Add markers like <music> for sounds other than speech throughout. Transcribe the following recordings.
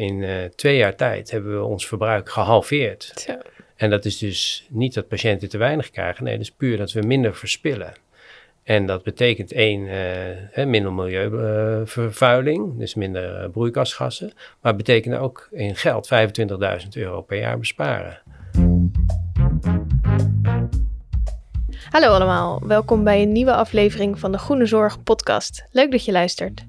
In uh, twee jaar tijd hebben we ons verbruik gehalveerd. Zo. En dat is dus niet dat patiënten te weinig krijgen. Nee, dat is puur dat we minder verspillen. En dat betekent één, uh, minder milieuvervuiling, dus minder broeikasgassen. Maar het betekent ook in geld 25.000 euro per jaar besparen. Hallo allemaal, welkom bij een nieuwe aflevering van de Groene Zorg podcast. Leuk dat je luistert.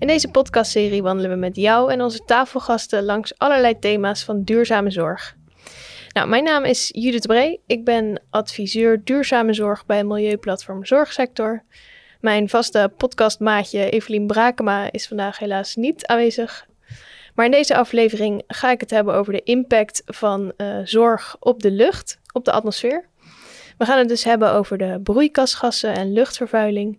In deze podcastserie wandelen we met jou en onze tafelgasten langs allerlei thema's van duurzame zorg. Nou, mijn naam is Judith Bree. Ik ben adviseur duurzame zorg bij Milieuplatform Zorgsector. Mijn vaste podcastmaatje Evelien Brakema is vandaag helaas niet aanwezig. Maar in deze aflevering ga ik het hebben over de impact van uh, zorg op de lucht, op de atmosfeer. We gaan het dus hebben over de broeikasgassen en luchtvervuiling.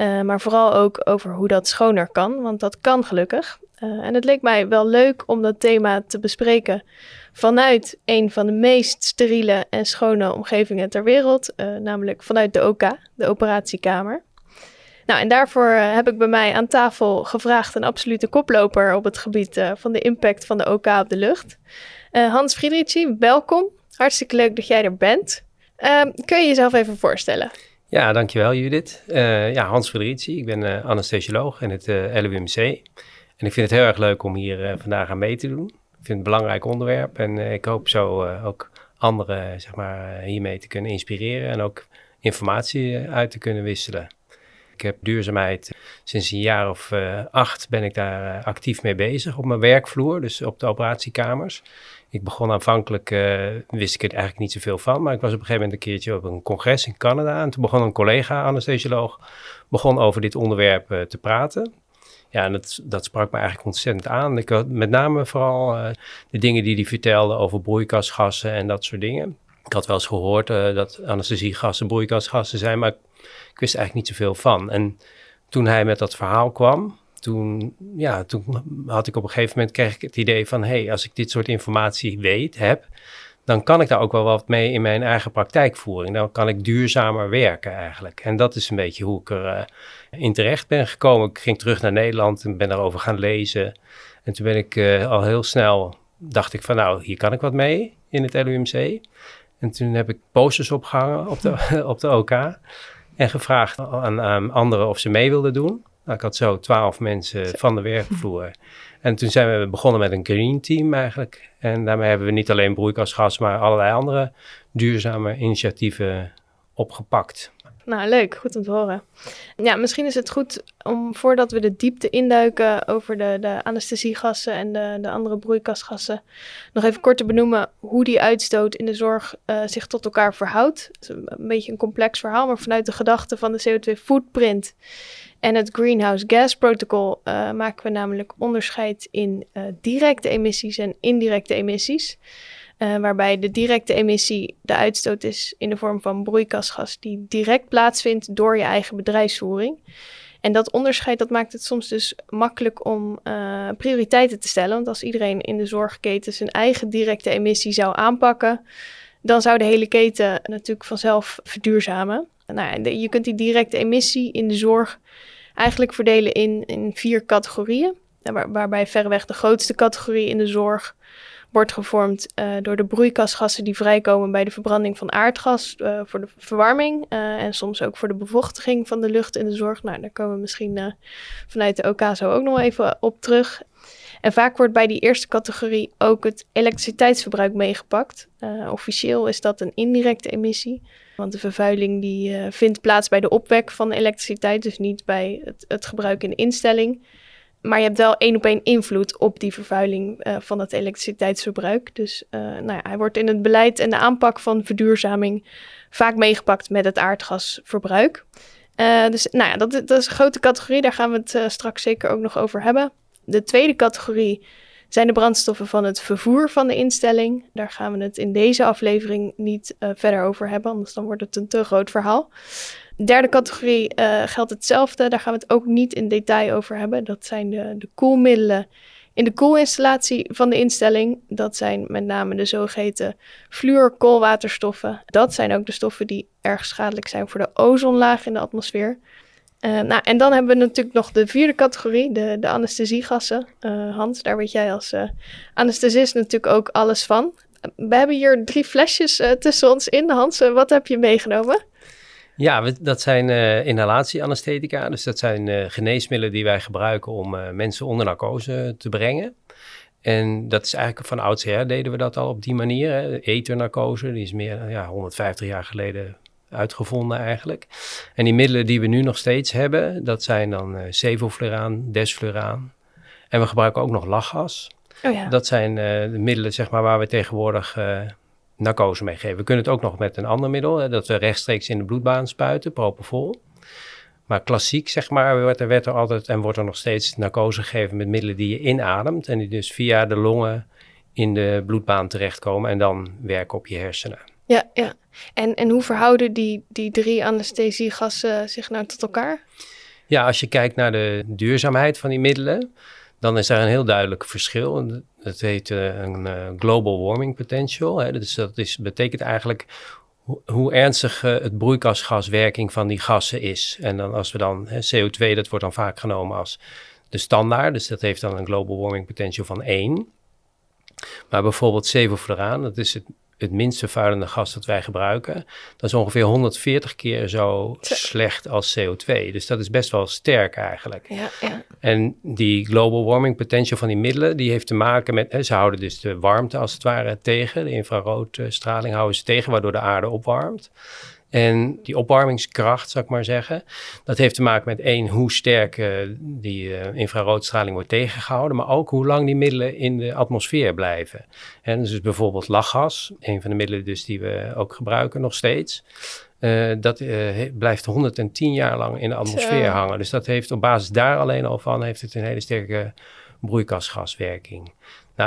Uh, maar vooral ook over hoe dat schoner kan, want dat kan gelukkig. Uh, en het leek mij wel leuk om dat thema te bespreken vanuit een van de meest steriele en schone omgevingen ter wereld, uh, namelijk vanuit de OK, de operatiekamer. Nou, en daarvoor heb ik bij mij aan tafel gevraagd een absolute koploper op het gebied van de impact van de OK op de lucht. Hans Friedrichi, welkom. Hartstikke leuk dat jij er bent. kun je jezelf even voorstellen? Ja, dankjewel Judith. Uh, ja, Hans Federici, ik ben uh, anesthesioloog in het uh, eh, LUMC. En ik vind het heel erg leuk om hier vandaag aan mee te doen. Ik vind het een belangrijk onderwerp en ik hoop zo ook anderen zeg maar, hiermee te kunnen inspireren en ook informatie uit te kunnen wisselen. Ik heb duurzaamheid sinds een jaar of acht ben ik daar actief mee bezig op mijn werkvloer, dus op de operatiekamers. Ik begon aanvankelijk, uh, wist ik er eigenlijk niet zoveel van, maar ik was op een gegeven moment een keertje op een congres in Canada. En toen begon een collega, anesthesioloog, begon over dit onderwerp uh, te praten. Ja, en dat, dat sprak me eigenlijk ontzettend aan. Ik had met name vooral uh, de dingen die hij vertelde over broeikasgassen en dat soort dingen. Ik had wel eens gehoord dat anesthesiegassen broeikasgassen zijn, maar ik, wist eigenlijk niet zoveel van. En toen hij met dat verhaal kwam, toen, ja, toen had ik op een gegeven moment kreeg ik het idee van hey, als ik dit soort informatie weet, heb, dan kan ik daar ook wel wat mee in mijn eigen praktijkvoering. Dan kan ik duurzamer werken eigenlijk. En dat is een beetje hoe ik er uh, in terecht ben gekomen. Ik ging terug naar Nederland en ben daarover gaan lezen. En toen ben ik uh, al heel snel, dacht ik van nou, hier kan ik wat mee in het LUMC. En toen heb ik posters opgehangen op de, <laughs> op de OK en gevraagd aan, aan anderen of ze mee wilden doen. Nou, ik had zo twaalf mensen van de werkvloer. <laughs> En toen zijn we begonnen met een green team eigenlijk. En daarmee hebben we niet alleen broeikasgas, maar allerlei andere duurzame initiatieven opgepakt. Nou, leuk. Goed om te horen. Ja, misschien is het goed om voordat we de diepte induiken over de, de anesthesiegassen en de, de andere broeikasgassen, nog even kort te benoemen hoe die uitstoot in de zorg uh, zich tot elkaar verhoudt. Het is een, beetje een complex verhaal, maar vanuit de gedachte van de CO2-footprint en het Greenhouse Gas Protocol uh, maken we namelijk onderscheid in uh, directe emissies en indirecte emissies. Uh, waarbij de directe emissie de uitstoot is in de vorm van broeikasgas die direct plaatsvindt door je eigen bedrijfsvoering. En dat onderscheid dat maakt het soms dus makkelijk om prioriteiten te stellen. Want als iedereen in de zorgketen zijn eigen directe emissie zou aanpakken, dan zou de hele keten natuurlijk vanzelf verduurzamen. Nou, je kunt die directe emissie in de zorg eigenlijk verdelen in, in vier categorieën. Waar, waarbij verreweg de grootste categorie in de zorg wordt gevormd uh, door de broeikasgassen die vrijkomen bij de verbranding van aardgas uh, voor de verwarming uh, en soms ook voor de bevochtiging van de lucht in de zorg. Nou, daar komen we misschien vanuit de OK zo ook nog even op terug. En vaak wordt bij die eerste categorie ook het elektriciteitsverbruik meegepakt. officieel is dat een indirecte emissie. Want de vervuiling die vindt plaats bij de opwek van elektriciteit, dus niet bij het, het, gebruik in de instelling. Maar je hebt wel één op één invloed op die vervuiling uh, van het elektriciteitsverbruik. Dus uh, nou ja, hij wordt in het beleid en de aanpak van verduurzaming vaak meegepakt met het aardgasverbruik. dus nou ja, dat, dat, is een grote categorie, daar gaan we het straks zeker ook nog over hebben. De tweede categorie zijn de brandstoffen van het vervoer van de instelling. Daar gaan we het in deze aflevering niet verder over hebben, anders dan wordt het een te groot verhaal. Derde categorie uh, geldt hetzelfde, daar gaan we het ook niet in detail over hebben. Dat zijn de, de koelmiddelen in de koelinstallatie van de instelling. Dat zijn met name de zogeheten fluorkoolwaterstoffen. Dat zijn ook de stoffen die erg schadelijk zijn voor de ozonlaag in de atmosfeer. Uh, nou, en dan hebben we natuurlijk nog de vierde categorie, de, de anesthesiegassen. Uh, Hans, daar weet jij als anesthesist natuurlijk ook alles van. We hebben hier drie flesjes tussen ons in. Hans, wat heb je meegenomen? Ja, dat zijn uh, inhalatieanesthetica. Dus dat zijn geneesmiddelen die wij gebruiken om mensen onder narcose te brengen. En dat is eigenlijk van oudsher deden we dat al op die manier. Hè. Ethernarcose, die is meer ja, 150 jaar geleden uitgevonden eigenlijk. En die middelen die we nu nog steeds hebben, dat zijn dan uh, sevofluraan, desfluraan. En we gebruiken ook nog lachgas. Oh ja. Dat zijn de middelen zeg maar, waar we tegenwoordig narcose mee geven. We kunnen het ook nog met een ander middel, hè, dat we rechtstreeks in de bloedbaan spuiten, propofol. Maar klassiek, zeg maar, werd er, werd er altijd en wordt er nog steeds narcose gegeven met middelen die je inademt. En die dus via de longen in de bloedbaan terechtkomen en dan werken op je hersenen. Ja, ja. En, en hoe verhouden die, die drie anesthesiegassen zich nou tot elkaar? Ja, als je kijkt naar de duurzaamheid van die middelen, dan is daar een heel duidelijk verschil. Dat heet uh, een uh, global warming potential. Hè. Dus dat is, betekent eigenlijk hoe ernstig uh, het broeikasgaswerking van die gassen is. En dan als we dan hè, CO2, dat wordt dan vaak genomen als de standaard. Dus dat heeft dan een global warming potential van 1. Maar bijvoorbeeld sevofluraan, dat is het het minst vervuilende gas dat wij gebruiken, dat is ongeveer 140 keer zo slecht als CO2. Dus dat is best wel sterk eigenlijk. Ja, ja. En die global warming potential van die middelen, die heeft te maken met, ze houden dus de warmte als het ware tegen, de infraroodstraling houden ze tegen, waardoor de aarde opwarmt. En die opwarmingskracht, zou ik maar zeggen, dat heeft te maken met één, hoe sterk uh, die uh, infraroodstraling wordt tegengehouden, maar ook hoe lang die middelen in de atmosfeer blijven. En dus bijvoorbeeld lachgas, een van de middelen dus die we ook gebruiken nog steeds. Uh, dat blijft 110 jaar lang in de atmosfeer hangen. Dus dat heeft op basis daar alleen al van, heeft het een hele sterke broeikasgaswerking.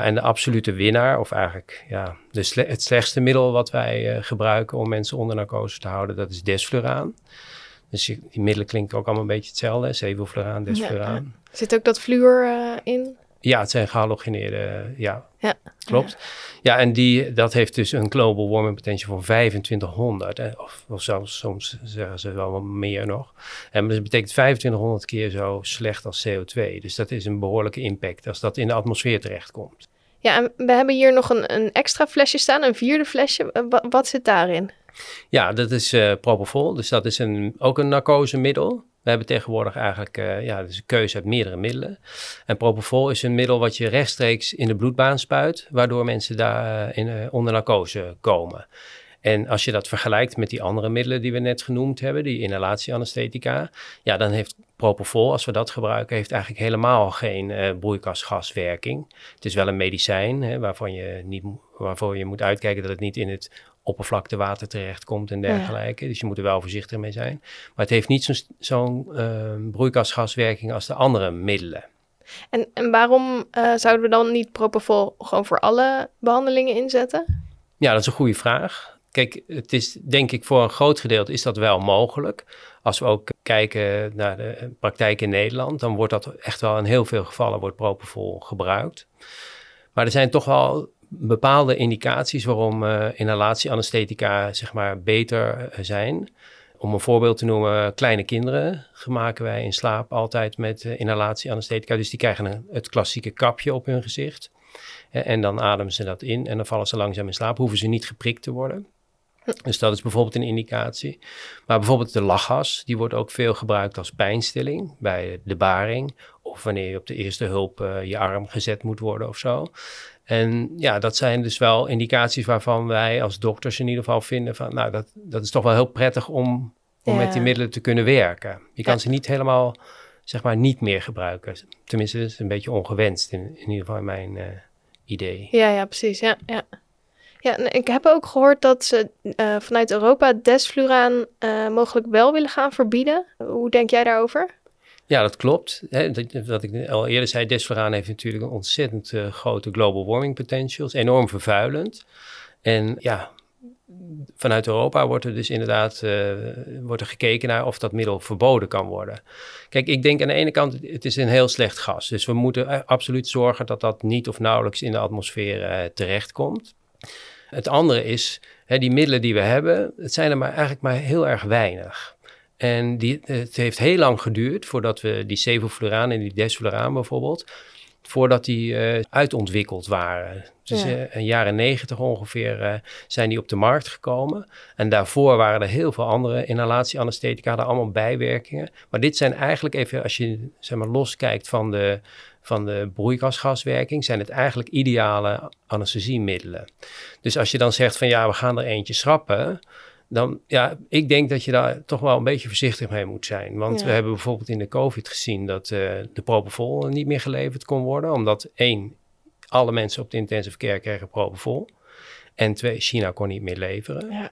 En de absolute winnaar, of eigenlijk ja, de het slechtste middel wat wij uh, gebruiken om mensen onder narcose te houden, dat is desfluraan. Dus die middelen klinken ook allemaal een beetje hetzelfde, sevofluraan, desfluraan. Zit ook dat fluor uh, in? Ja, het zijn gehalogeneerde, ja, ja. klopt. Ja. en die, dat heeft dus een global warming potential van 2500. Hè, of, of zelfs soms zeggen ze wel meer nog. En dat betekent 2500 keer zo slecht als CO2. Dus dat is een behoorlijke impact als dat in de atmosfeer terechtkomt. Ja, en we hebben hier nog een, een extra flesje staan, een vierde flesje. Wat, wat zit daarin? Ja, dat is uh, propofol. Dus dat is een, ook een narcosemiddel. We hebben tegenwoordig eigenlijk uh, ja, dus een keuze uit meerdere middelen. En propofol is een middel wat je rechtstreeks in de bloedbaan spuit, waardoor mensen daar uh, in, uh, onder narcose komen. En als je dat vergelijkt met die andere middelen die we net genoemd hebben, die inhalatieanesthetica, ja, dan heeft propofol, als we dat gebruiken, heeft eigenlijk helemaal geen uh, broeikasgaswerking. Het is wel een medicijn hè, waarvan je niet, waarvoor je moet uitkijken dat het niet in het oppervlaktewater terechtkomt en dergelijke. Dus je moet er wel voorzichtig mee zijn. Maar het heeft niet zo'n zo uh, broeikasgaswerking als de andere middelen. En, en waarom uh, zouden we dan niet propofol gewoon voor alle behandelingen inzetten? Ja, dat is een goede vraag. Kijk, het is denk ik voor een groot gedeelte is dat wel mogelijk. Als we ook kijken naar de praktijk in Nederland, dan wordt dat echt wel in heel veel gevallen wordt propofol gebruikt. Maar er zijn toch wel bepaalde indicaties waarom uh, inhalatieanesthetica zeg maar beter eh, zijn. Om een voorbeeld te noemen, kleine kinderen gemaken wij in slaap altijd met uh, inhalatieanesthetica. Dus die krijgen een, het klassieke kapje op hun gezicht. En dan ademen ze dat in en dan vallen ze langzaam in slaap. Hoeven ze niet geprikt te worden. Dus dat is bijvoorbeeld een indicatie. Maar bijvoorbeeld de lachgas, die wordt ook veel gebruikt als pijnstilling bij de baring. Of wanneer je op de eerste hulp je arm gezet moet worden of zo. En ja, dat zijn dus wel indicaties waarvan wij als dokters in ieder geval vinden van, nou, dat, dat is toch wel heel prettig om, om met die middelen te kunnen werken. Je kan ze niet helemaal, zeg maar, niet meer gebruiken. Tenminste, dat is een beetje ongewenst in, in ieder geval in mijn uh, idee. Ja, ja, precies. Ja, ja. Ja, ik heb ook gehoord dat ze uh, vanuit Europa desfluraan uh, mogelijk wel willen gaan verbieden. Hoe denk jij daarover? Ja, dat klopt. Dat, wat ik al eerder zei, desfluraan heeft natuurlijk een ontzettend uh, grote global warming potential. is enorm vervuilend. En ja, vanuit Europa wordt er dus inderdaad wordt er gekeken naar of dat middel verboden kan worden. Kijk, ik denk aan de ene kant, het is een heel slecht gas. Dus we moeten absoluut zorgen dat dat niet of nauwelijks in de atmosfeer terechtkomt. Het andere is, hè, die middelen die we hebben, het zijn er maar eigenlijk maar heel erg weinig. En die, het heeft heel lang geduurd voordat we die sevofluraan en die desfluraan bijvoorbeeld, voordat die uh, uitontwikkeld waren. Dus ja. in jaren negentig ongeveer zijn die op de markt gekomen. En daarvoor waren er heel veel andere inhalatieanesthetica, hadden allemaal bijwerkingen. Maar dit zijn eigenlijk even, als je zeg maar, loskijkt van de van de broeikasgaswerking zijn het eigenlijk ideale anesthesiemiddelen. Dus als je dan zegt van ja, we gaan er eentje schrappen, dan ja, ik denk dat je daar toch wel een beetje voorzichtig mee moet zijn. Want we hebben bijvoorbeeld in de COVID gezien dat uh, de propofol niet meer geleverd kon worden, omdat één, alle mensen op de intensive care kregen propofol. En twee, China kon niet meer leveren. Ja.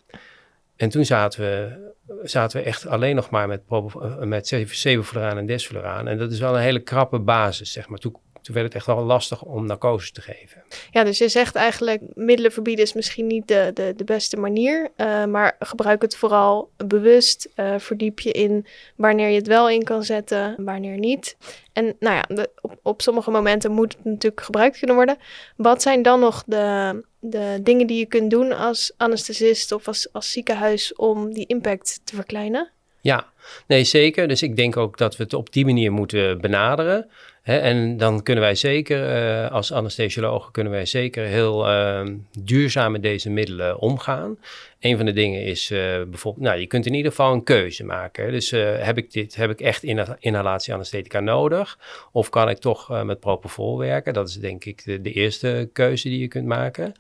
En toen zaten we, zaten we echt alleen nog maar met, eh, met sevofluraan en desfluraan. En dat is wel een hele krappe basis, zeg maar. Toen, toen werd het echt wel lastig om narcose te geven. Ja, dus je zegt eigenlijk middelen verbieden is misschien niet de, de, de beste manier. Uh, maar gebruik het vooral bewust. Uh, verdiep je in wanneer je het wel in kan zetten, wanneer niet. En nou ja, de, op, op sommige momenten moet het natuurlijk gebruikt kunnen worden. Wat zijn dan nog de, de dingen die je kunt doen als anesthesist of als, als ziekenhuis om die impact te verkleinen? Ja, nee zeker. Dus ik denk ook dat we het op die manier moeten benaderen en dan kunnen wij zeker, uh, als anesthesiologen, kunnen wij zeker heel uh, duurzaam met deze middelen omgaan. Een van de dingen is uh, bijvoorbeeld, nou, je kunt in ieder geval een keuze maken. Dus eh, heb ik dit, heb ik echt inhalatieanesthetica nodig? Of kan ik toch met propofol werken? Dat is denk ik de, de, eerste keuze die je kunt maken.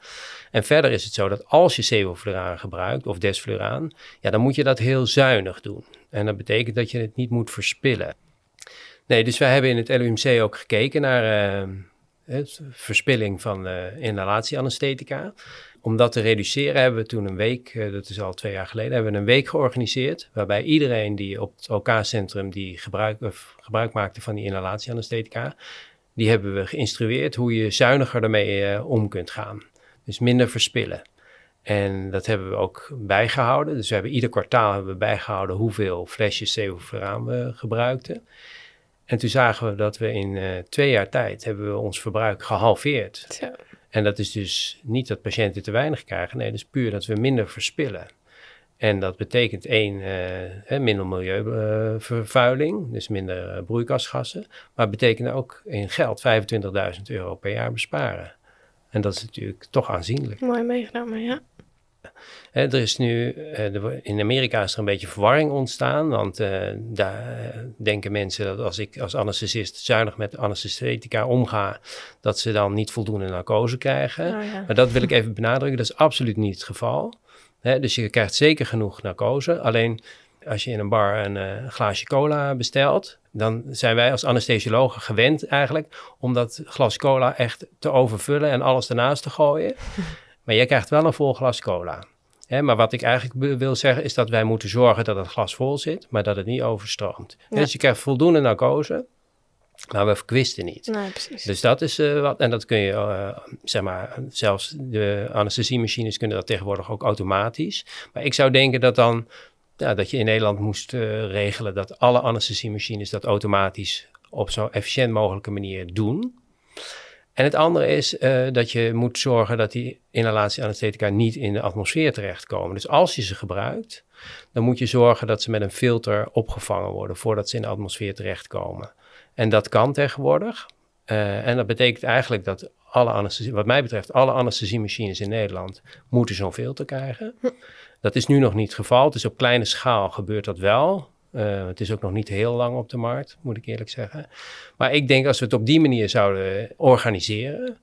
En verder is het zo dat als je sevofluraan gebruikt of desfluraan, ja, dan moet je dat heel zuinig doen. En dat betekent dat je het niet moet verspillen. Nee, dus wij hebben in het LUMC ook gekeken naar uh, verspilling van uh, inhalatieanesthetica. Om dat te reduceren hebben we toen een week, uh, dat is al twee jaar geleden, hebben we een week georganiseerd. Waarbij iedereen die op het OK-centrum die gebruik, gebruik maakte van die inhalatieanesthetica, die hebben we geïnstrueerd hoe je zuiniger ermee om kunt gaan. Dus minder verspillen. En dat hebben we ook bijgehouden. Dus we hebben ieder kwartaal hebben we bijgehouden hoeveel flesjes sevofluraan we gebruikten. En toen zagen we dat we in uh, twee jaar tijd hebben we ons verbruik gehalveerd. Zo. En dat is dus niet dat patiënten te weinig krijgen. Nee, dat is puur dat we minder verspillen. En dat betekent één, uh, minder milieuvervuiling, dus minder broeikasgassen. Maar het betekent ook in geld 25.000 euro per jaar besparen. En dat is natuurlijk toch aanzienlijk. Mooi meegenomen, ja er is nu, eh, in Amerika is er een beetje verwarring ontstaan, want uh, daar denken mensen dat als ik als anesthesist zuinig met anesthetica omga, dat ze dan niet voldoende narcose krijgen. Oh, ja. Maar dat wil ik even benadrukken, dat is absoluut niet het geval. dus je krijgt zeker genoeg narcose, alleen als je in een bar een uh, glaasje cola bestelt, dan zijn wij als anesthesiologen gewend eigenlijk om dat glas cola echt te overvullen en alles ernaast te gooien. <laughs> Maar jij krijgt wel een vol glas cola. Maar wat ik eigenlijk wil zeggen is dat wij moeten zorgen dat het glas vol zit, maar dat het niet overstroomt. Dus je krijgt voldoende narcose, maar we verkwisten niet. Nee, precies. Dus dat is uh, wat, en dat kun je, uh, zeg maar, zelfs de anesthesiemachines kunnen dat tegenwoordig ook automatisch. Maar ik zou denken dat dan, ja, dat je in Nederland moest uh, regelen dat alle anesthesiemachines dat automatisch op zo efficiënt mogelijke manier doen. En het andere is uh, dat je moet zorgen dat die inhalatieanesthetica niet in de atmosfeer terechtkomen. Dus als je ze gebruikt, dan moet je zorgen dat ze met een filter opgevangen worden voordat ze in de atmosfeer terechtkomen. En dat kan tegenwoordig. Uh, en dat betekent eigenlijk dat alle anesthesie, wat mij betreft, alle anesthesiemachines in Nederland moeten zo'n filter krijgen. Hm. Dat is nu nog niet het geval. Dus op kleine schaal gebeurt dat wel. Uh, het is ook nog niet heel lang op de markt, moet ik eerlijk zeggen. Maar ik denk als we het op die manier zouden organiseren,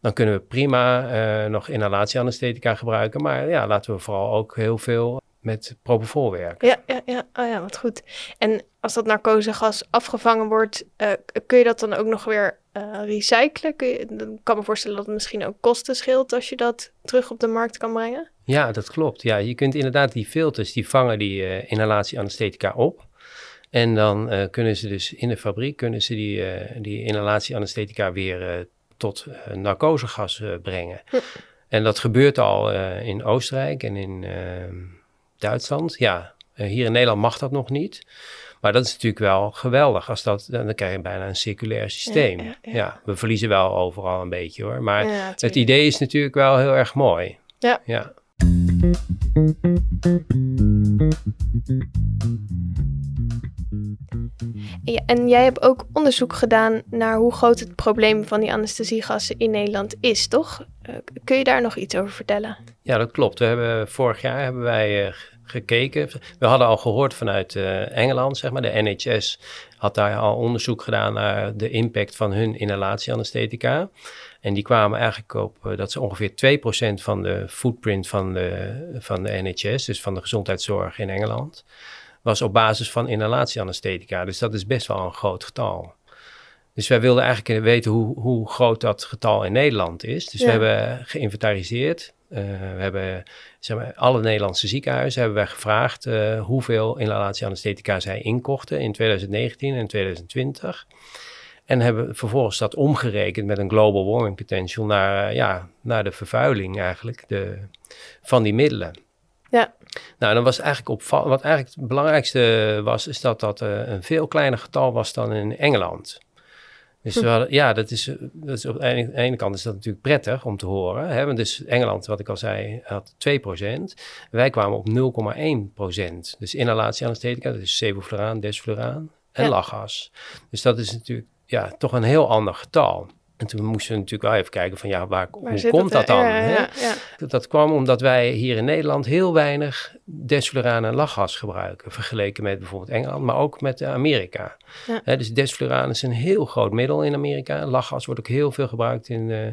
dan kunnen we prima uh, nog inhalatieanesthetica gebruiken. Maar ja, laten we vooral ook heel veel met propofol werken. Ja, ja, ja. Oh ja, wat goed. En als dat narcosegas afgevangen wordt, uh, kun je dat dan ook nog weer uh, recyclen? Kun je, dan kan me voorstellen dat het misschien ook kosten scheelt als je dat terug op de markt kan brengen. Ja, dat klopt. Ja, je kunt inderdaad die filters, die vangen die uh, inhalatieanesthetica op. En dan uh, kunnen ze dus in de fabriek kunnen ze die, die inhalatieanesthetica weer tot narcosegas brengen. Hm. En dat gebeurt al in Oostenrijk en in ehm, Duitsland. Ja, hier in Nederland mag dat nog niet. Maar dat is natuurlijk wel geweldig. Als dat, dan krijg je bijna een circulair systeem. Ja, ja, we verliezen wel overal een beetje hoor. Maar het idee is natuurlijk wel heel erg mooi. Ja. ja. Ja, en jij hebt ook onderzoek gedaan naar hoe groot het probleem van die anesthesiegassen in Nederland is, toch? Uh, kun je daar nog iets over vertellen? Ja, dat klopt. We hebben, vorig jaar hebben wij uh, gekeken. We hadden al gehoord vanuit uh, Engeland, zeg maar. De NHS had daar al onderzoek gedaan naar de impact van hun inhalatieanesthetica. En die kwamen eigenlijk op dat ze ongeveer 2% van de footprint van de, van de NHS, dus van de gezondheidszorg in Engeland, was op basis van inhalatieanesthetica. Dus dat is best wel een groot getal. Dus wij wilden eigenlijk weten hoe, hoe groot dat getal in Nederland is. Dus we hebben geïnventariseerd. Uh, we hebben zeg maar, alle Nederlandse ziekenhuizen hebben wij gevraagd uh, hoeveel inhalatieanesthetica zij inkochten in 2019 en 2020. En hebben vervolgens dat omgerekend met een global warming potential naar, uh, ja, naar de vervuiling eigenlijk de, van die middelen. Ja. Nou, dan was eigenlijk opvallend. Wat eigenlijk het belangrijkste was, is dat dat uh, een veel kleiner getal was dan in Engeland. Dus hadden, ja, dat is, dat is op de ene, de ene, kant is dat natuurlijk prettig om te horen. Hè? Want dus Engeland, wat ik al zei, had 2%. Wij kwamen op 0,1%. Dus inhalatie anesthetica, dat is sevofluraan, desfluraan en ja. lachgas. Dus dat is natuurlijk ja, toch een heel ander getal. En toen moesten we natuurlijk wel even kijken van ja, waar, waar hoe komt dat, dat dan? Ja, ja, ja. Dat kwam omdat wij hier in Nederland heel weinig desfluraan en lachgas gebruiken. Vergeleken met bijvoorbeeld Engeland, maar ook met Amerika. He, dus desfluraan is een heel groot middel in Amerika. Lachgas wordt ook heel veel gebruikt in, uh,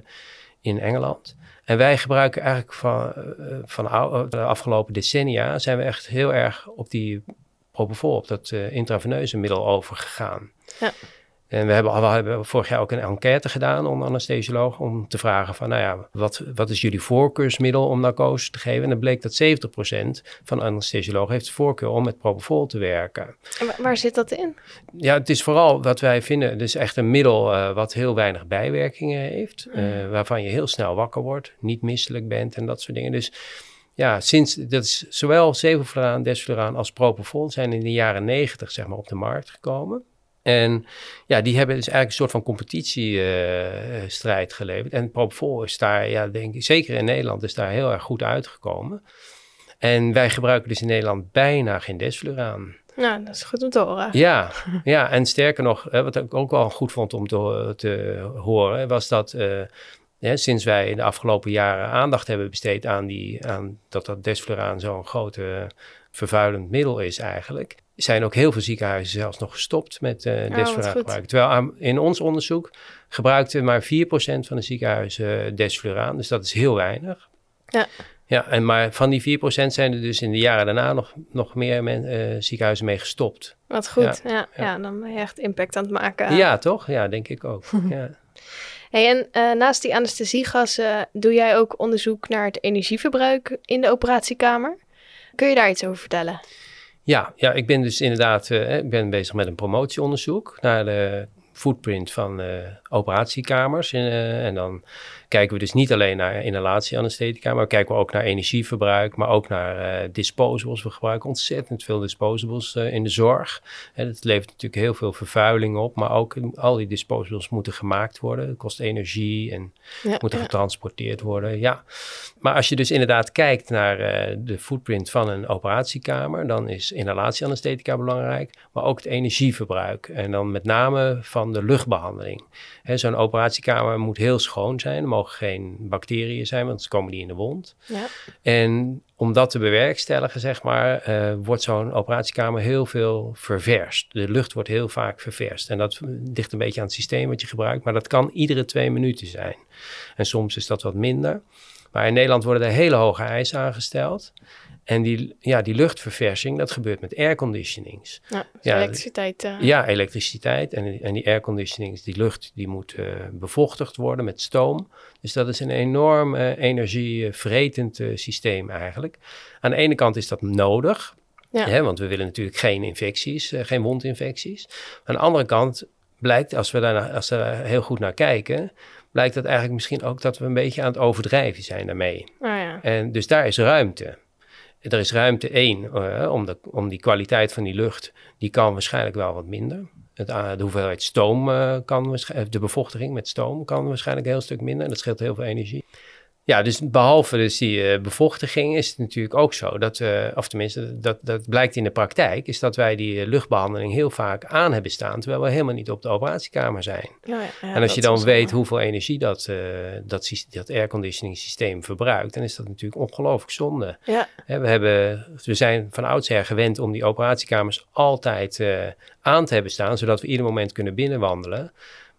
in Engeland. En wij gebruiken eigenlijk van, uh, van de afgelopen decennia zijn we echt heel erg op die propofol, op dat uh, intraveneuze middel overgegaan. Ja. En we hebben, we hebben vorig jaar ook een enquête gedaan onder anesthesiologen om te vragen van, nou ja, wat, wat is jullie voorkeursmiddel om narcose te geven? En dan bleek dat 70% van anesthesiologen heeft voorkeur om met propofol te werken. En waar zit dat in? Ja, het is vooral wat wij vinden, dus echt een middel uh, wat heel weinig bijwerkingen heeft, uh, waarvan je heel snel wakker wordt, niet misselijk bent en dat soort dingen. Dus ja, sinds, dat is zowel sevofluraan, desfluraan als propofol zijn in de jaren 90 zeg maar op de markt gekomen. En ja, die hebben dus eigenlijk een soort van competitiestrijd uh, geleverd. En Propofol is daar, ja, denk ik, zeker in Nederland, is daar heel erg goed uitgekomen. En wij gebruiken dus in Nederland bijna geen desfluraan. Nou, dat is goed om te horen. Ja, <laughs> ja en sterker nog, wat ik ook wel goed vond om te, te horen, was dat uh, ja, sinds wij in de afgelopen jaren aandacht hebben besteed aan, die, aan dat dat desfluraan zo'n grote vervuilend middel is eigenlijk, zijn ook heel veel ziekenhuizen zelfs nog gestopt met uh, Oh, desfluraan gebruik. Terwijl in ons onderzoek gebruikten maar 4% van de ziekenhuizen desfluraan, dus dat is heel weinig. Ja. Ja, en maar van die 4% zijn er dus in de jaren daarna nog, nog meer men, uh, ziekenhuizen mee gestopt. Wat goed, ja, ja, ja. dan ben je echt impact aan het maken. Ja, toch? Ja, denk ik ook. <laughs> ja. Hey, en uh, naast die anesthesiegassen doe jij ook onderzoek naar het energieverbruik in de operatiekamer. Kun je daar iets over vertellen? Ja, ja ik ben dus inderdaad uh, ik ben bezig met een promotieonderzoek naar de footprint van uh, operatiekamers. En, uh, en dan kijken we dus niet alleen naar inhalatieanesthetica, maar kijken we ook naar energieverbruik, maar ook naar uh, disposables. We gebruiken ontzettend veel disposables uh, in de zorg. En dat levert natuurlijk heel veel vervuiling op, maar ook al die disposables moeten gemaakt worden. Het kost energie en ja, moeten ja. getransporteerd worden. Ja, maar als je dus inderdaad kijkt naar uh, de footprint van een operatiekamer, dan is inhalatieanesthetica belangrijk, maar ook het energieverbruik. En dan met name van de luchtbehandeling. Zo'n operatiekamer moet heel schoon zijn. Er geen bacteriën zijn, want dan komen die in de wond. Ja. En om dat te bewerkstelligen, zeg maar, uh, wordt zo'n operatiekamer heel veel ververst. De lucht wordt heel vaak ververst. En dat ligt een beetje aan het systeem wat je gebruikt, maar dat kan iedere twee minuten zijn. En soms is dat wat minder. Maar in Nederland worden er hele hoge eisen aangesteld. En die, ja, die luchtverversing, dat gebeurt met airconditionings. Ja, dus ja elektriciteit. Uh... Ja, elektriciteit. En, en die airconditionings, die lucht, die moet uh, bevochtigd worden met stoom. Dus dat is een enorm uh, energievretend systeem eigenlijk. Aan de ene kant is dat nodig. Ja. Hè, want we willen natuurlijk geen infecties, geen wondinfecties. Aan de andere kant blijkt, als we daar, als we daar heel goed naar kijken blijkt dat eigenlijk misschien ook dat we een beetje aan het overdrijven zijn daarmee. Oh ja. En dus daar is ruimte. Er is ruimte één, uh, om, de, om die kwaliteit van die lucht, die kan waarschijnlijk wel wat minder. Het, uh, de hoeveelheid stoom uh, kan de bevochtiging met stoom kan waarschijnlijk een heel stuk minder. En dat scheelt heel veel energie. Ja, dus behalve dus die uh, bevochtiging is het natuurlijk ook zo dat, uh, of tenminste, dat, dat blijkt in de praktijk, is dat wij die luchtbehandeling heel vaak aan hebben staan, terwijl we helemaal niet op de operatiekamer zijn. Ja, ja, en als je dan weet hoeveel energie dat, uh, dat, dat airconditioning systeem verbruikt, dan is dat natuurlijk ongelooflijk zonde. Ja. we, hebben, we zijn van oudsher gewend om die operatiekamers altijd aan te hebben staan, zodat we ieder moment kunnen binnenwandelen.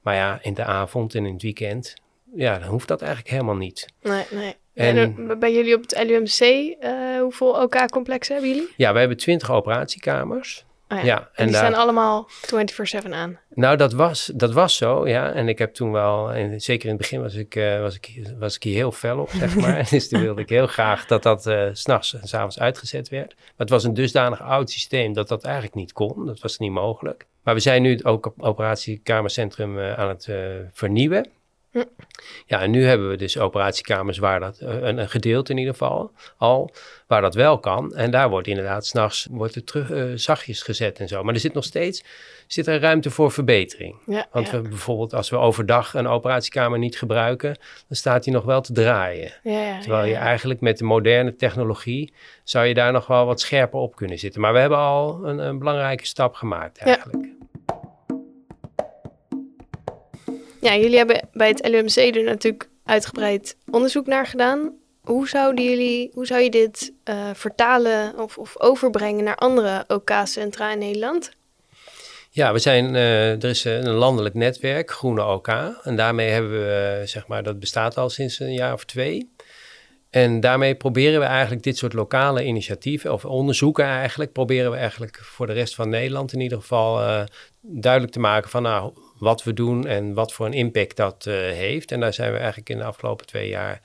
Maar ja, in de avond en in het weekend ja, dan hoeft dat eigenlijk helemaal niet. Nee, nee. En, bij jullie op het LUMC, uh, eh, hoeveel OK-complexen hebben jullie? Ja, we hebben 20 operatiekamers. Oh ja. ja. en, die staan allemaal 24-7 aan. Nou, dat was, dat was zo, ja. En ik heb toen wel, en zeker in het begin was ik, uh, was ik, was ik hier heel fel op, zeg maar. <laughs> dus toen wilde ik heel graag dat dat uh, s'nachts en s'avonds uitgezet werd. Maar het was een dusdanig oud systeem dat dat eigenlijk niet kon. Dat was niet mogelijk. Maar we zijn nu ook op operatiekamercentrum uh, aan het vernieuwen. Hm. Ja, en nu hebben we dus operatiekamers waar dat, eh, een, een, gedeelte in ieder geval al, waar dat wel kan. En daar wordt inderdaad s'nachts wordt het terug uh, zachtjes gezet en zo. Maar er zit nog steeds zit er ruimte voor verbetering. Ja, Want We, bijvoorbeeld als we overdag een operatiekamer niet gebruiken, dan staat die nog wel te draaien. Ja, Terwijl je eigenlijk met de moderne technologie zou je daar nog wel wat scherper op kunnen zitten. Maar we hebben al een, een belangrijke stap gemaakt eigenlijk. Ja, jullie hebben bij het LUMC er natuurlijk uitgebreid onderzoek naar gedaan. Hoe, zouden jullie, hoe zou je dit uh, vertalen of, of overbrengen naar andere OK-centra in Nederland? Ja, we zijn, uh, er is een landelijk netwerk, Groene OK. En daarmee hebben we, zeg maar, dat bestaat al sinds een jaar of twee. En daarmee proberen we eigenlijk dit soort lokale initiatieven, of onderzoeken eigenlijk, proberen we eigenlijk voor de rest van Nederland in ieder geval duidelijk te maken van, nou, wat we doen en wat voor een impact dat uh, heeft. En daar zijn we eigenlijk in de afgelopen twee jaar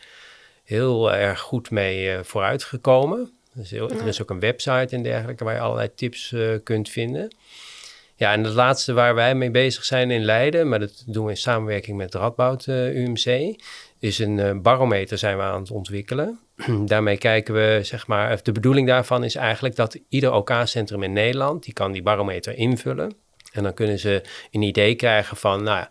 heel erg goed mee uh, vooruitgekomen. Dus heel, Er is ook een website en dergelijke waar je allerlei tips uh, kunt vinden. Ja, en het laatste waar wij mee bezig zijn in Leiden, maar dat doen we in samenwerking met Radboud UMC, is een barometer zijn we aan het ontwikkelen. <clears throat> Daarmee kijken we, zeg maar, de bedoeling daarvan is eigenlijk dat ieder OK-centrum in Nederland, die kan die barometer invullen. En dan kunnen ze een idee krijgen van, nou ja,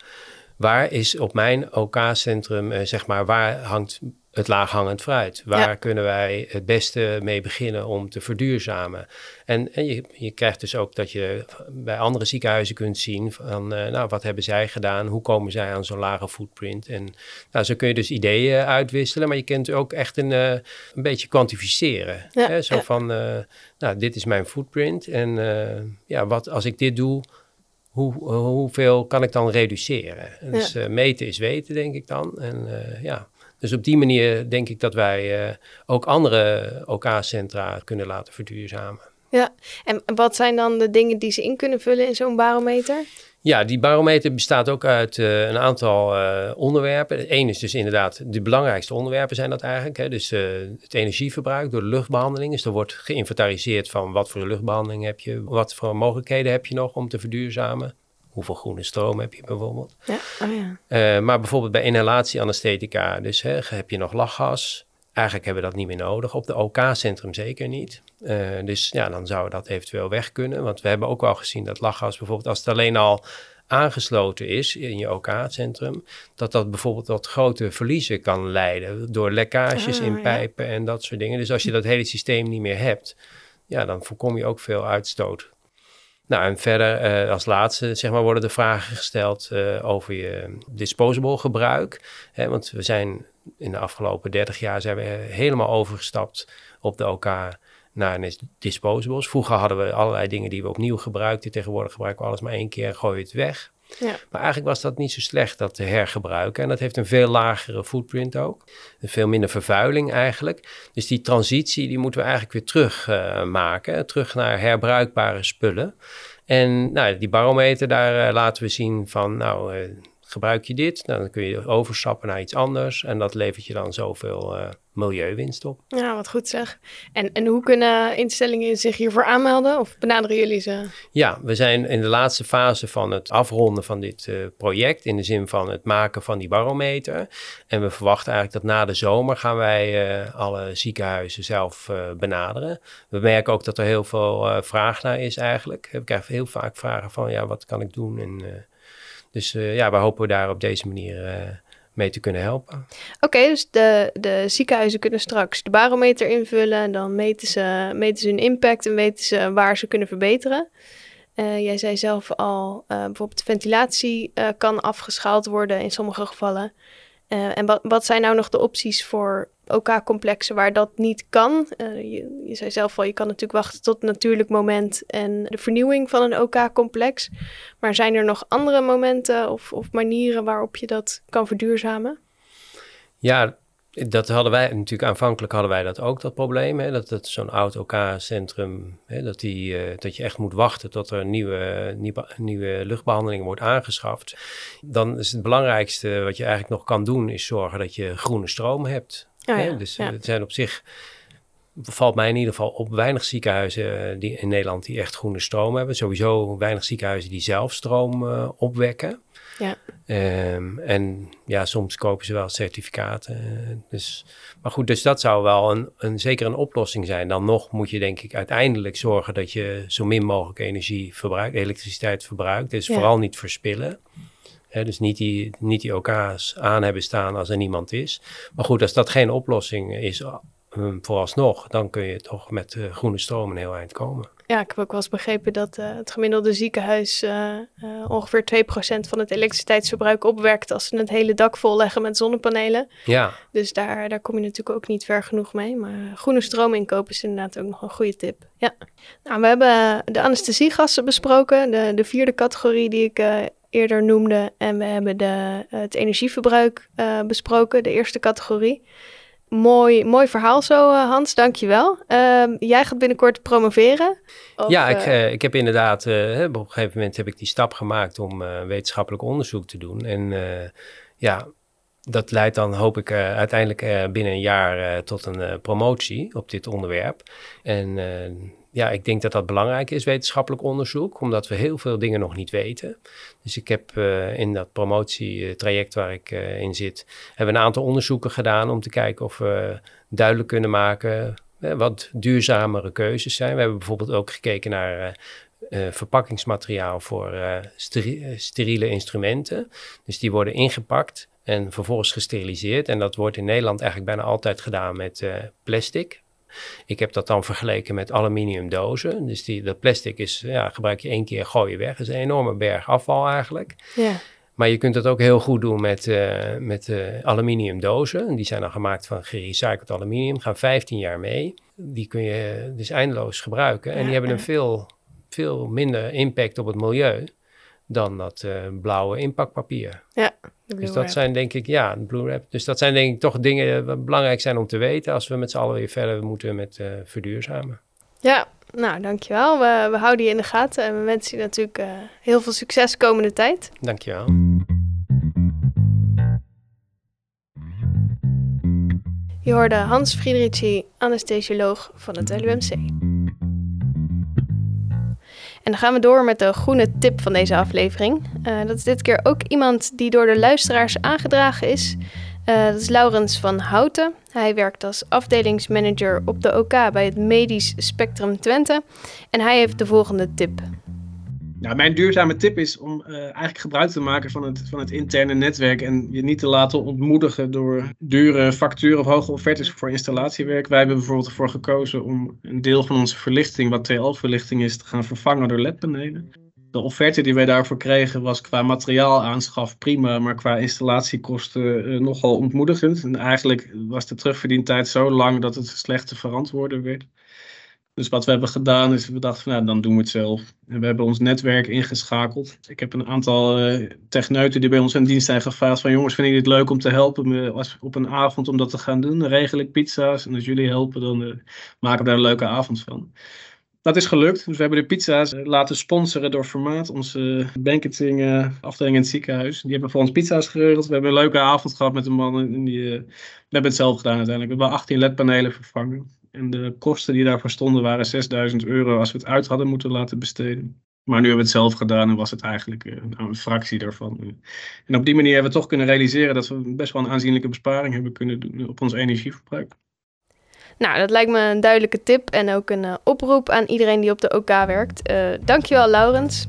waar is op mijn OK-centrum, eh, zeg maar, waar hangt het laaghangend fruit? Waar kunnen wij het beste mee beginnen om te verduurzamen? En, en je, je, krijgt dus ook dat je bij andere ziekenhuizen kunt zien van, uh, nou, wat hebben zij gedaan? Hoe komen zij aan zo'n lage footprint? En nou, zo kun je dus ideeën uitwisselen, maar je kunt ook echt een, uh, een beetje kwantificeren. Ja, hè? Zo van, uh, nou, dit is mijn footprint en ja, wat als ik dit doe hoe, hoeveel kan ik dan reduceren? Dus uh, meten is weten, denk ik dan. En uh, ja, dus op die manier denk ik dat wij uh, ook andere OK-centra kunnen laten verduurzamen. Ja, en wat zijn dan de dingen die ze in kunnen vullen in zo'n barometer? Ja, die barometer bestaat ook uit uh, een aantal uh, onderwerpen. Eén is dus inderdaad, de belangrijkste onderwerpen zijn dat eigenlijk. Hè? Dus uh, het energieverbruik door de luchtbehandeling. Dus er wordt geïnventariseerd van wat voor luchtbehandeling heb je, wat voor mogelijkheden heb je nog om te verduurzamen. Hoeveel groene stroom heb je bijvoorbeeld? Ja. Oh ja. maar bijvoorbeeld bij inhalatieanesthetica, dus hè, heb je nog lachgas, Eigenlijk hebben we dat niet meer nodig. Op de OK-centrum zeker niet. Uh, dus ja, dan zou dat eventueel weg kunnen. Want we hebben ook wel gezien dat lachgas bijvoorbeeld, als het alleen al aangesloten is in je OK-centrum, dat dat bijvoorbeeld tot grote verliezen kan leiden door lekkages in ah, pijpen en dat soort dingen. Dus als je dat hele systeem niet meer hebt, ja, dan voorkom je ook veel uitstoot. Nou, en verder uh, als laatste zeg maar, worden de vragen gesteld uh, over je disposable gebruik. Hè, want we zijn in de afgelopen 30 jaar zijn we helemaal overgestapt op de OK naar disposables. Vroeger hadden we allerlei dingen die we opnieuw gebruikten. Tegenwoordig gebruiken we alles maar één keer en gooien het weg. Ja. Maar eigenlijk was dat niet zo slecht, dat te hergebruiken. En dat heeft een veel lagere footprint ook. veel minder vervuiling eigenlijk. Dus die transitie, die moeten we eigenlijk weer terug uh, maken. Terug naar herbruikbare spullen. En nou, die barometer, daar uh, laten we zien van, nou, uh, gebruik je dit, nou, dan kun je overstappen naar iets anders en dat levert je dan zoveel uh, milieuwinst op. Ja, wat goed zeg. En, en hoe kunnen instellingen zich hiervoor aanmelden of benaderen jullie ze? Ja, we zijn in de laatste fase van het afronden van dit uh, project, in de zin van het maken van die barometer. En we verwachten eigenlijk dat na de zomer gaan wij uh, alle ziekenhuizen zelf benaderen. We merken ook dat er heel veel vraag naar is eigenlijk. We krijgen heel vaak vragen van, ja, wat kan ik doen en... Dus uh, ja, we hopen daar op deze manier uh, mee te kunnen helpen. Oké, dus de, de ziekenhuizen kunnen straks de barometer invullen. En dan meten ze, meten ze hun impact en weten ze waar ze kunnen verbeteren. Uh, jij zei zelf al, bijvoorbeeld ventilatie kan afgeschaald worden in sommige gevallen. En wat, zijn nou nog de opties voor OK-complexen waar dat niet kan? Je, je, zei zelf al, je kan natuurlijk wachten tot het natuurlijk moment en de vernieuwing van een OK-complex. maar zijn er nog andere momenten of, of manieren waarop je dat kan verduurzamen? Ja, dat hadden wij natuurlijk aanvankelijk hadden wij dat ook, dat probleem. Hè, dat, dat zo'n oud OK-centrum, dat, die, uh, dat je echt moet wachten tot er nieuwe, nieuwe, nieuwe luchtbehandeling wordt aangeschaft. Dan is het belangrijkste wat je eigenlijk nog kan doen, is zorgen dat je groene stroom hebt. Oh ja, dus ja. het zijn op zich valt mij in ieder geval op weinig ziekenhuizen eh, die in Nederland die echt groene stroom hebben. Sowieso weinig ziekenhuizen die zelf stroom uh, opwekken. Ja. Um, en ja, soms kopen ze wel certificaten. Dus, maar goed, dus dat zou wel een, een, zeker een oplossing zijn. Dan nog moet je denk ik uiteindelijk zorgen dat je zo min mogelijk energie verbruikt, elektriciteit verbruikt. Dus vooral niet verspillen. dus niet die, niet die OK's aan hebben staan als er niemand is. Maar goed, als dat geen oplossing is, um, vooralsnog, dan kun je toch met uh, groene stroom een heel eind komen. Ja, ik heb ook wel eens begrepen dat uh, het gemiddelde ziekenhuis uh, ongeveer 2% van het elektriciteitsverbruik opwerkt als ze het hele dak vol leggen met zonnepanelen. Ja. Dus daar, daar kom je natuurlijk ook niet ver genoeg mee. Maar groene stroom inkopen is inderdaad ook nog een goede tip. Ja. Nou, we hebben de anesthesiegassen besproken, de, de vierde categorie die ik eerder noemde. En we hebben de, het energieverbruik besproken, de eerste categorie. Mooi, mooi verhaal zo, uh, Hans. Dankjewel. Uh, jij gaat binnenkort promoveren. Of, ja, ik, uh, ik heb inderdaad... Uh, op een gegeven moment heb ik die stap gemaakt om wetenschappelijk onderzoek te doen. En ja, dat leidt dan, hoop ik, uiteindelijk binnen een jaar tot een promotie op dit onderwerp. En ja, ik denk dat dat belangrijk is, wetenschappelijk onderzoek, omdat we heel veel dingen nog niet weten. Dus ik heb in dat promotietraject waar ik in zit, hebben een aantal onderzoeken gedaan om te kijken of we duidelijk kunnen maken wat duurzamere keuzes zijn. We hebben bijvoorbeeld ook gekeken naar verpakkingsmateriaal voor steri steriele instrumenten. Dus die worden ingepakt en vervolgens gesteriliseerd. En dat wordt in Nederland eigenlijk bijna altijd gedaan met plastic. Ik heb dat dan vergeleken met aluminium dozen. Dus die, dat plastic is, ja, gebruik je één keer, gooi je weg. Dat is een enorme berg afval eigenlijk. Ja. Maar je kunt dat ook heel goed doen met, uh, met uh, aluminium dozen. Die zijn dan gemaakt van gerecycled aluminium, gaan 15 jaar mee. Die kun je dus eindeloos gebruiken. En die hebben een veel, veel minder impact op het milieu dan dat uh, blauwe inpakpapier. Ja, dus dat zijn denk ik, ja, de Blue Wrap. Dus dat zijn denk ik toch dingen die belangrijk zijn om te weten als we met z'n allen weer verder moeten met uh, verduurzamen. Ja, nou dankjewel. We, we houden je in de gaten en we wensen je natuurlijk uh, heel veel succes komende tijd. Dankjewel. Je hoorde Hans Friedrichi, anesthesioloog van het LUMC. En dan gaan we door met de groene tip van deze aflevering. Uh, dat is dit keer ook iemand die door de luisteraars aangedragen is. Uh, dat is Laurens van Houten. Hij werkt als afdelingsmanager op de OK bij het Medisch Spectrum Twente. En hij heeft de volgende tip. Nou, mijn duurzame tip is om uh, eigenlijk gebruik te maken van het, van het interne netwerk en je niet te laten ontmoedigen door dure facturen of hoge offertes voor installatiewerk. Wij hebben bijvoorbeeld ervoor gekozen om een deel van onze verlichting, wat TL-verlichting is, te gaan vervangen door LED-panelen. De offerte die wij daarvoor kregen was qua materiaalaanschaf prima, maar qua installatiekosten uh, nogal ontmoedigend. En eigenlijk was de terugverdientijd zo lang dat het slecht te verantwoorden werd. Dus wat we hebben gedaan is, we dachten van nou, dan doen we het zelf. En we hebben ons netwerk ingeschakeld. Ik heb een aantal uh, techneuten die bij ons in dienst zijn gevraagd van jongens, vind je het leuk om te helpen me op een avond om dat te gaan doen? Regel ik pizza's en als jullie helpen, dan uh, maken we daar een leuke avond van. Dat is gelukt. Dus we hebben de pizza's eh, laten sponsoren door Formaat, onze banketing afdeling in het ziekenhuis. Die hebben voor ons pizza's geregeld. We hebben een leuke avond gehad met een man. En die, we hebben het zelf gedaan uiteindelijk. We hebben 18 LED-panelen vervangen. En de kosten die daarvoor stonden waren 6000 euro als we het uit hadden moeten laten besteden. Maar nu hebben we het zelf gedaan en was het eigenlijk eh, nou, een fractie daarvan. En op die manier hebben we toch kunnen realiseren dat we best wel een aanzienlijke besparing hebben kunnen doen op ons energieverbruik. Nou, dat lijkt me een duidelijke tip en ook een uh, oproep aan iedereen die op de OK werkt. Uh, dankjewel, Laurens.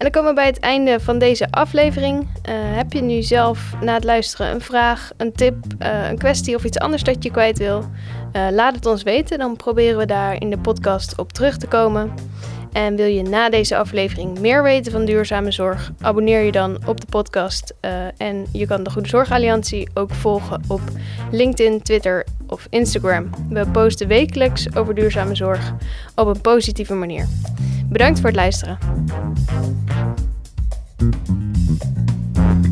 Dan komen we bij het einde van deze aflevering. Uh, heb je nu zelf na het luisteren een vraag, een tip, uh, een kwestie of iets anders dat je kwijt wil? Uh, laat het ons weten, dan proberen we daar in de podcast op terug te komen. En wil je na deze aflevering meer weten van duurzame zorg? Abonneer je dan op de podcast. Uh, en je kan de Goede Zorg Alliantie ook volgen op LinkedIn, Twitter of Instagram. We posten wekelijks over duurzame zorg op een positieve manier. Bedankt voor het luisteren.